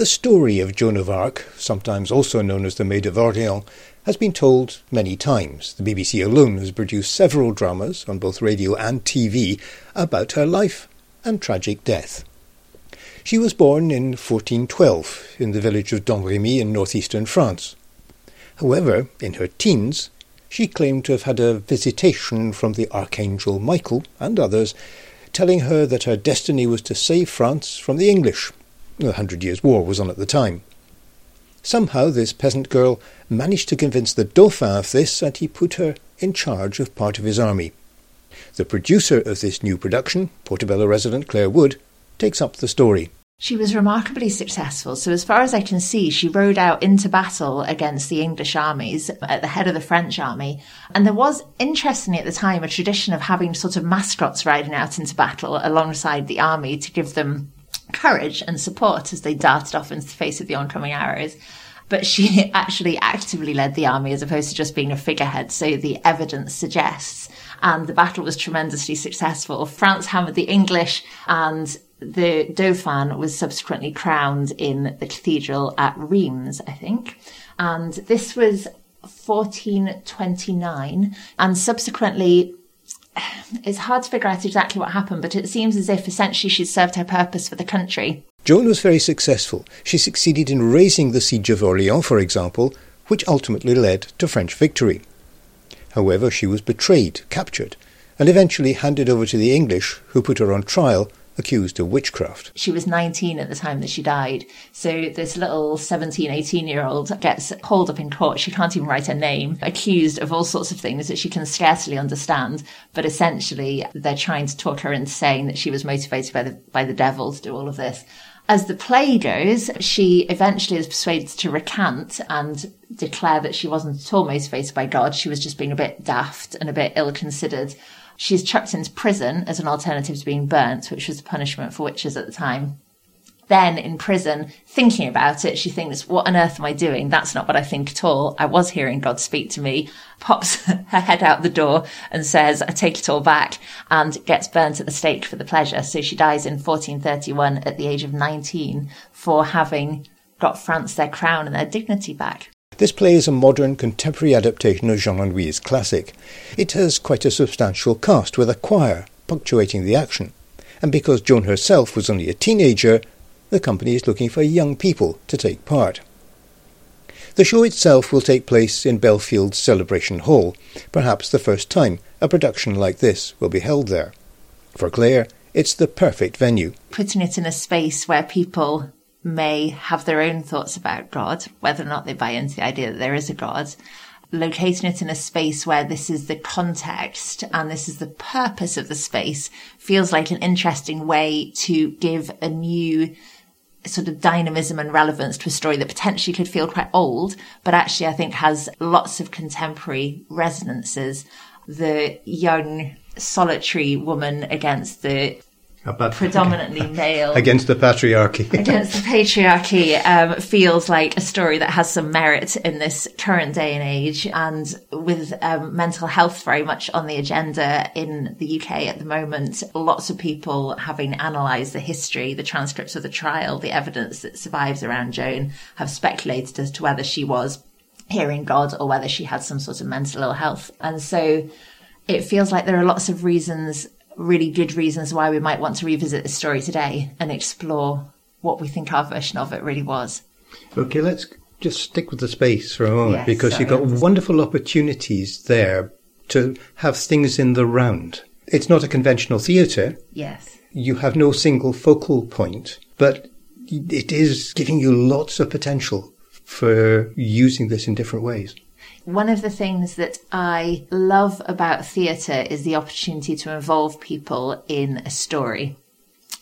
The story of Joan of Arc, sometimes also known as the Maid of Orleans, has been told many times. The BBC alone has produced several dramas on both radio and TV about her life and tragic death. She was born in 1412 in the village of Domremy in northeastern France. However, in her teens, she claimed to have had a visitation from the Archangel Michael and others, telling her that her destiny was to save France from the English the Hundred Years' War was on at the time. Somehow this peasant girl managed to convince the Dauphin of this, and he put her in charge of part of his army. The producer of this new production, Portobello resident Claire Wood, takes up the story. She was remarkably successful. So, as far as I can see, she rode out into battle against the English armies at the head of the French army. And there was, interestingly at the time, a tradition of having sort of mascots riding out into battle alongside the army to give them courage and support as they darted off into the face of the oncoming arrows. But she actually actively led the army as opposed to just being a figurehead. So the evidence suggests. And the battle was tremendously successful. France hammered the English and the Dauphin was subsequently crowned in the cathedral at Reims, I think. And this was 1429. And subsequently, it's hard to figure out exactly what happened, but it seems as if essentially she'd served her purpose for the country. Joan was very successful. She succeeded in raising the siege of Orleans, for example, which ultimately led to French victory. However, she was betrayed, captured, and eventually handed over to the English, who put her on trial accused of witchcraft. She was 19 at the time that she died. So this little 17, 18 year old gets hauled up in court. She can't even write her name, accused of all sorts of things that she can scarcely understand. But essentially, they're trying to talk her into saying that she was motivated by the, by the devil to do all of this. As the play goes, she eventually is persuaded to recant and declare that she wasn't at all motivated by God. She was just being a bit daft and a bit ill considered. She's chucked into prison as an alternative to being burnt, which was the punishment for witches at the time. Then in prison, thinking about it, she thinks, what on earth am I doing? That's not what I think at all. I was hearing God speak to me, pops her head out the door and says, I take it all back and gets burnt at the stake for the pleasure. So she dies in 1431 at the age of 19 for having got France their crown and their dignity back. This play is a modern, contemporary adaptation of Jean Anouilh's classic. It has quite a substantial cast, with a choir punctuating the action. And because Joan herself was only a teenager, the company is looking for young people to take part. The show itself will take place in Bellfield's Celebration Hall, perhaps the first time a production like this will be held there. For Claire, it's the perfect venue. Putting it in a space where people may have their own thoughts about God, whether or not they buy into the idea that there is a God, locating it in a space where this is the context and this is the purpose of the space feels like an interesting way to give a new sort of dynamism and relevance to a story that potentially could feel quite old, but actually I think has lots of contemporary resonances. The young solitary woman against the about predominantly male. Against the patriarchy. Against the patriarchy um, feels like a story that has some merit in this current day and age and with um, mental health very much on the agenda in the UK at the moment lots of people having analysed the history the transcripts of the trial the evidence that survives around Joan have speculated as to whether she was hearing God or whether she had some sort of mental ill health. And so it feels like there are lots of reasons really good reasons why we might want to revisit this story today and explore what we think our version of it really was. Okay, let's just stick with the space for a moment yes, because sorry. you've got wonderful opportunities there to have things in the round. It's not a conventional theatre. Yes. You have no single focal point, but it is giving you lots of potential for using this in different ways. One of the things that I love about theatre is the opportunity to involve people in a story.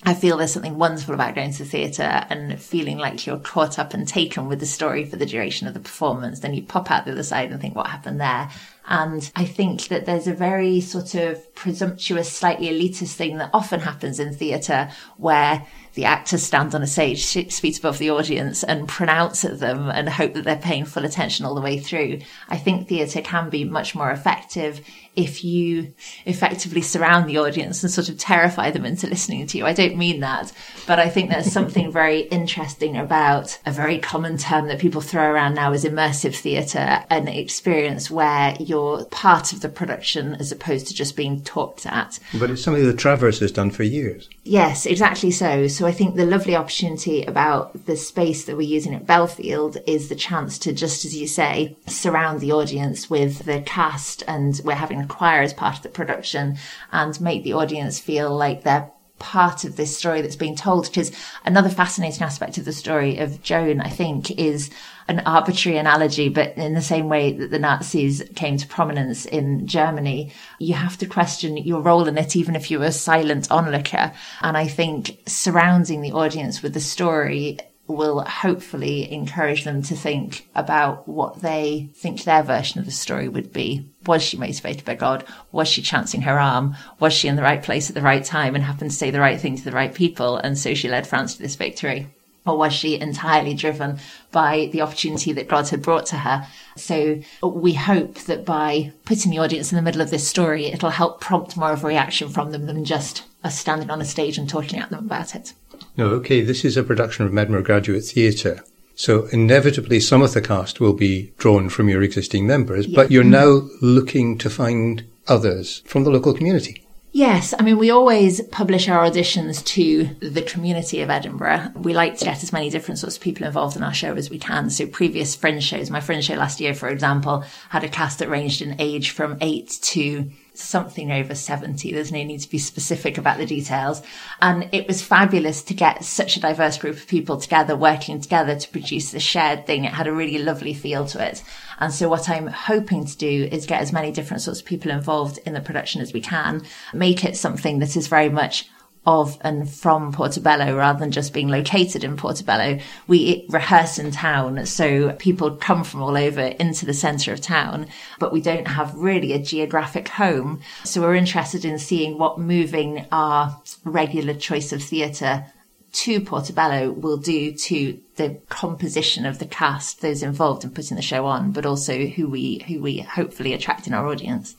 I feel there's something wonderful about going to the theatre and feeling like you're caught up and taken with the story for the duration of the performance. Then you pop out the other side and think, what happened there? And I think that there's a very sort of presumptuous, slightly elitist thing that often happens in theatre where the actors stand on a stage six feet above the audience and pronounce at them and hope that they're paying full attention all the way through. I think theatre can be much more effective if you effectively surround the audience and sort of terrify them into listening to you. I don't mean that, but I think there's something very interesting about a very common term that people throw around now is immersive theatre, an experience where you're part of the production as opposed to just being talked at. But it's something that Traverse has done for years. Yes, exactly so. So I think the lovely opportunity about the space that we're using at Bellfield is the chance to, just as you say, surround the audience with the cast and we're having a choir as part of the production and make the audience feel like they're part of this story that's being told. Because another fascinating aspect of the story of Joan, I think, is an arbitrary analogy, but in the same way that the Nazis came to prominence in Germany, you have to question your role in it, even if you were a silent onlooker. And I think surrounding the audience with the story will hopefully encourage them to think about what they think their version of the story would be. Was she motivated by God? Was she chancing her arm? Was she in the right place at the right time and happened to say the right thing to the right people? And so she led France to this victory. Or was she entirely driven by the opportunity that God had brought to her? So we hope that by putting the audience in the middle of this story, it'll help prompt more of a reaction from them than just us standing on a stage and talking at them about it. No, okay, this is a production of Medmer Graduate Theatre. So inevitably some of the cast will be drawn from your existing members, yeah. but you're now looking to find others from the local community. Yes, I mean, we always publish our auditions to the community of Edinburgh. We like to get as many different sorts of people involved in our show as we can. So previous Fringe shows, my Fringe show last year, for example, had a cast that ranged in age from eight to something over 70. There's no need to be specific about the details. And it was fabulous to get such a diverse group of people together, working together to produce the shared thing. It had a really lovely feel to it. And so what I'm hoping to do is get as many different sorts of people involved in the production as we can, make it something that is very much of and from Portobello rather than just being located in Portobello. We rehearse in town, so people come from all over into the centre of town, but we don't have really a geographic home. So we're interested in seeing what moving our regular choice of theatre to Portobello will do to the composition of the cast, those involved in putting the show on, but also who we who we hopefully attract in our audience.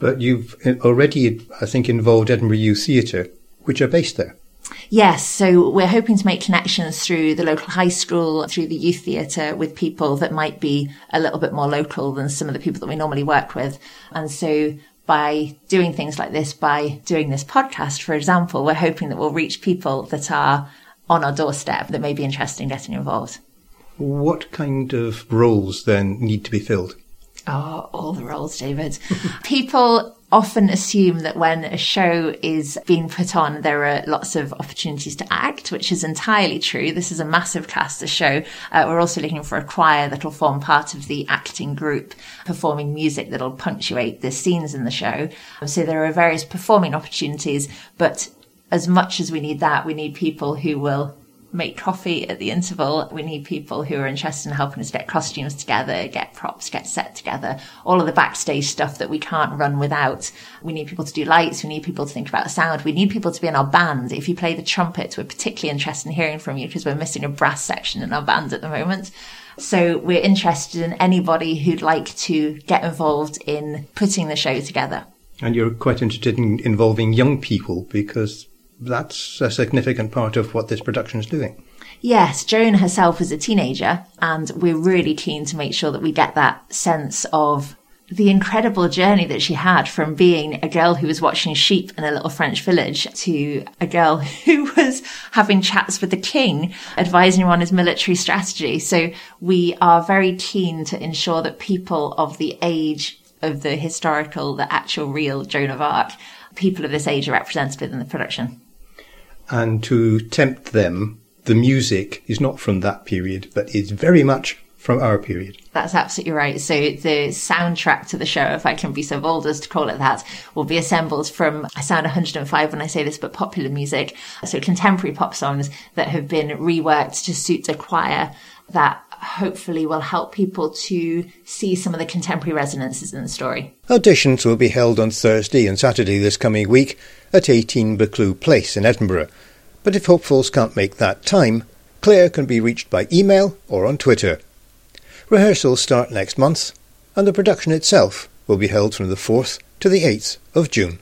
But you've already, I think, involved Edinburgh Youth Theatre which are based there. Yes, so we're hoping to make connections through the local high school, through the youth theatre with people that might be a little bit more local than some of the people that we normally work with. And so by doing things like this, by doing this podcast, for example, we're hoping that we'll reach people that are on our doorstep that may be interested in getting involved. What kind of roles then need to be filled? Oh, all the roles, David. people often assume that when a show is being put on, there are lots of opportunities to act, which is entirely true. This is a massive cast of show. Uh, we're also looking for a choir that'll form part of the acting group, performing music that'll punctuate the scenes in the show. So there are various performing opportunities, but as much as we need that, we need people who will make coffee at the interval. We need people who are interested in helping us get costumes together, get props, get set together, all of the backstage stuff that we can't run without. We need people to do lights. We need people to think about sound. We need people to be in our band. If you play the trumpet, we're particularly interested in hearing from you because we're missing a brass section in our band at the moment. So we're interested in anybody who'd like to get involved in putting the show together. And you're quite interested in involving young people because that's a significant part of what this production is doing. Yes, Joan herself was a teenager, and we're really keen to make sure that we get that sense of the incredible journey that she had from being a girl who was watching sheep in a little French village to a girl who was having chats with the king, advising him on his military strategy. So we are very keen to ensure that people of the age of the historical, the actual real Joan of Arc, people of this age are represented in the production and to tempt them, the music is not from that period, but is very much from our period. That's absolutely right. So the soundtrack to the show, if I can be so bold as to call it that, will be assembled from, I sound 105 when I say this, but popular music. So contemporary pop songs that have been reworked to suit a choir that hopefully will help people to see some of the contemporary resonances in the story. Auditions will be held on Thursday and Saturday this coming week at 18 Buccleuch Place in Edinburgh. But if hopefuls can't make that time, Claire can be reached by email or on Twitter. Rehearsals start next month, and the production itself will be held from the 4th to the 8th of June.